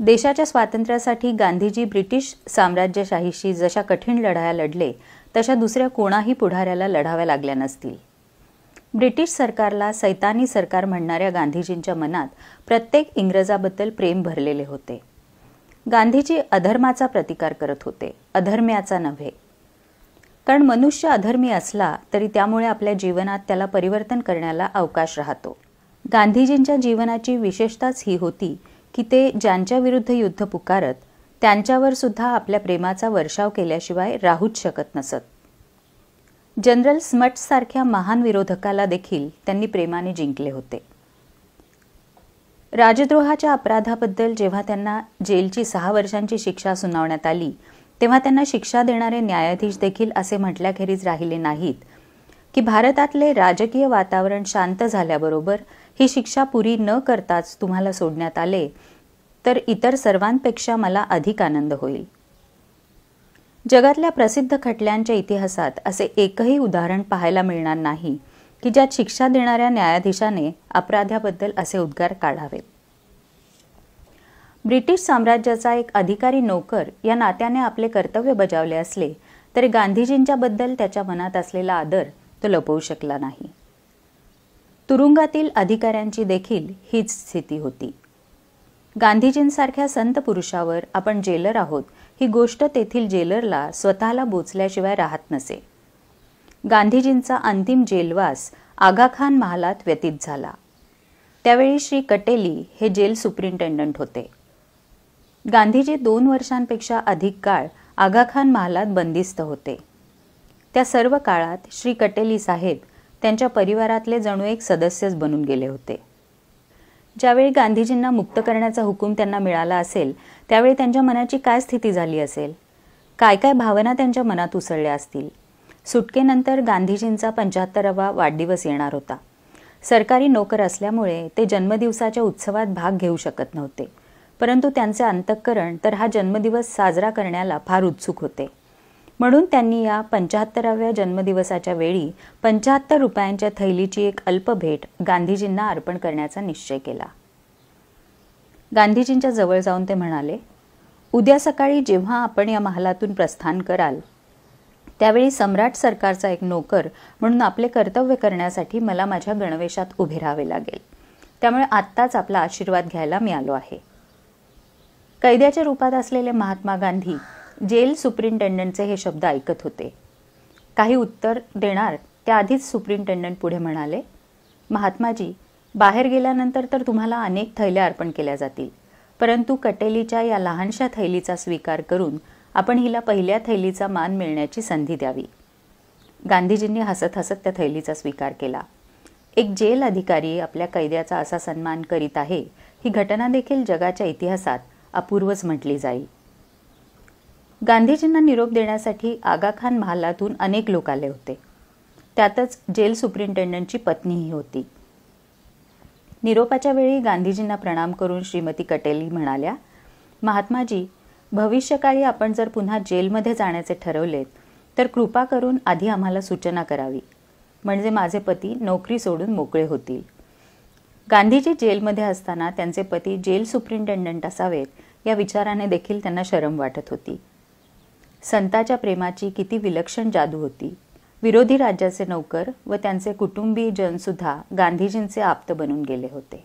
देशाच्या स्वातंत्र्यासाठी गांधीजी ब्रिटिश साम्राज्यशाहीशी जशा कठीण लढाया लढले तशा दुसऱ्या कोणाही पुढाऱ्याला लढाव्या लागल्या नसतील. ब्रिटिश सरकारला सैतानी सरकार म्हणणाऱ्या गांधीजींच्या मनात प्रत्येक इंग्रजाबद्दल प्रेम भरलेले होते. गांधीजी अधर्माचा प्रतिकार करत होते अधर्म्याचा नव्हे. कारण मनुष्य अधर्मी असला तरी त्यामुळे आपल्या जीवनात त्याला परिवर्तन करण्याला अवकाश राहतो. गांधीजींच्या जीवनाची विशेषताच ही होती की ते ज्यांच्या विरुद्ध युद्ध पुकारत त्यांच्यावर सुद्धा आपल्या प्रेमाचा वर्षाव केल्याशिवाय राहूच शकत नसत. जनरल स्मट सारख्या महान विरोधकाला देखील त्यांनी प्रेमाने जिंकले होते. राजद्रोहाच्या अपराधाबद्दल जेव्हा त्यांना जेलची सहा वर्षांची शिक्षा सुनावण्यात आली तेव्हा त्यांना शिक्षा देणारे न्यायाधीश देखील असे म्हटल्याखेरीज राहिले नाहीत की भारतातले राजकीय वातावरण शांत झाल्याबरोबर ही शिक्षा पुरी न करताच तुम्हाला सोडण्यात आले तर इतर सर्वांपेक्षा मला अधिक आनंद होईल. जगातल्या प्रसिद्ध खटल्यांच्या इतिहासात असे एकही उदाहरण पाहायला मिळणार नाही की ज्यात शिक्षा देणाऱ्या न्यायाधीशाने अपराध्याबद्दल असे उद्गार काढावेत. ब्रिटिश साम्राज्याचा एक अधिकारी नोकर या नात्याने आपले कर्तव्य बजावले असले तरी गांधीजींच्याबद्दल त्याच्या मनात असलेला आदर तो लपवू शकला नाही. तुरुंगातील अधिकाऱ्यांची देखील हीच स्थिती होती. गांधीजींसारख्या संत पुरुषावर आपण जेलर आहोत ही गोष्ट तेथील जेलरला स्वतःला बोचल्याशिवाय राहत नसे. गांधीजींचा अंतिम जेलवास आगाखान महालात व्यतीत झाला. त्यावेळी श्री कटेली हे जेल सुप्रिंटेंडंट होते. गांधीजी दोन वर्षांपेक्षा अधिक काळ आगाखान महालात बंदिस्त होते. त्या सर्व काळात श्री कटेली साहेब त्यांच्या परिवारातले जणू एक सदस्यच बनून गेले होते. ज्यावेळी गांधीजींना मुक्त करण्याचा हुकूम त्यांना मिळाला असेल त्यावेळी त्यांच्या मनाची काय स्थिती झाली असेल? काय काय भावना त्यांच्या मनात उसळल्या असतील? सुटकेनंतर गांधीजींचा पंच्याहत्तरावा वाढदिवस येणार होता. सरकारी नोकर असल्यामुळे ते जन्मदिवसाच्या उत्सवात भाग घेऊ शकत नव्हते. परंतु त्यांचे अंतःकरण तर हा जन्मदिवस साजरा करण्याला फार उत्सुक होते. म्हणून त्यांनी या पंच्याहत्तराव्या जन्मदिवसाच्या वेळी पंच्याहत्तर रुपयांच्या थैलीची एक अल्प भेट गांधीजींना अर्पण करण्याचा निश्चय केला. गांधीजींच्या जवळ जाऊन ते म्हणाले उद्या सकाळी जेव्हा आपण या महालातून प्रस्थान कराल त्यावेळी सम्राट सरकारचा एक नोकर म्हणून आपले कर्तव्य करण्यासाठी मला माझ्या गणवेशात उभे राहावे लागेल. त्यामुळे आत्ताच आपला आशीर्वाद घ्यायला मी आलो आहे. कैद्याच्या रूपात असलेले महात्मा गांधी जेल सुप्रिंटेंडंटचे हे शब्द ऐकत होते. काही उत्तर देणार त्याआधीच सुप्रिंटेंडंट पुढे म्हणाले महात्माजी बाहेर गेल्यानंतर तर तुम्हाला अनेक थैल्या अर्पण केल्या जातील परंतु कटेलीच्या या लहानशा थैलीचा स्वीकार करून आपण हिला पहिल्या थैलीचा मान मिळण्याची संधी द्यावी. गांधीजींनी हसत हसत त्या थैलीचा स्वीकार केला. एक जेल अधिकारी आपल्या कैद्याचा असा सन्मान करीत आहे ही घटना देखील जगाच्या इतिहासात अपूर्वच म्हटली जाईल. गांधीजींना निरोप देण्यासाठी आगाखान महालातून अनेक लोक आले होते. त्यातच जेल सुप्रिंटेंडंटची पत्नीही होती. निरोपाच्या वेळी गांधीजींना प्रणाम करून श्रीमती कटेली म्हणाल्या महात्माजी भविष्यकाळी आपण जर पुन्हा जेलमध्ये जाण्याचे ठरवलेत तर कृपा करून आधी आम्हाला सूचना करावी. म्हणजे माझे पती नोकरी सोडून मोकळे होतील. गांधीजी जेलमध्ये असताना त्यांचे पती जेल सुप्रिंटेंडंट असावेत या विचाराने देखील त्यांना शरम वाटत होती. संताच्या प्रेमाची किती विलक्षण जादू होती. विरोधी राज्याचे नौकर व त्यांचे कुटुंबीयजनसुद्धा गांधीजींचे आप्त बनून गेले होते.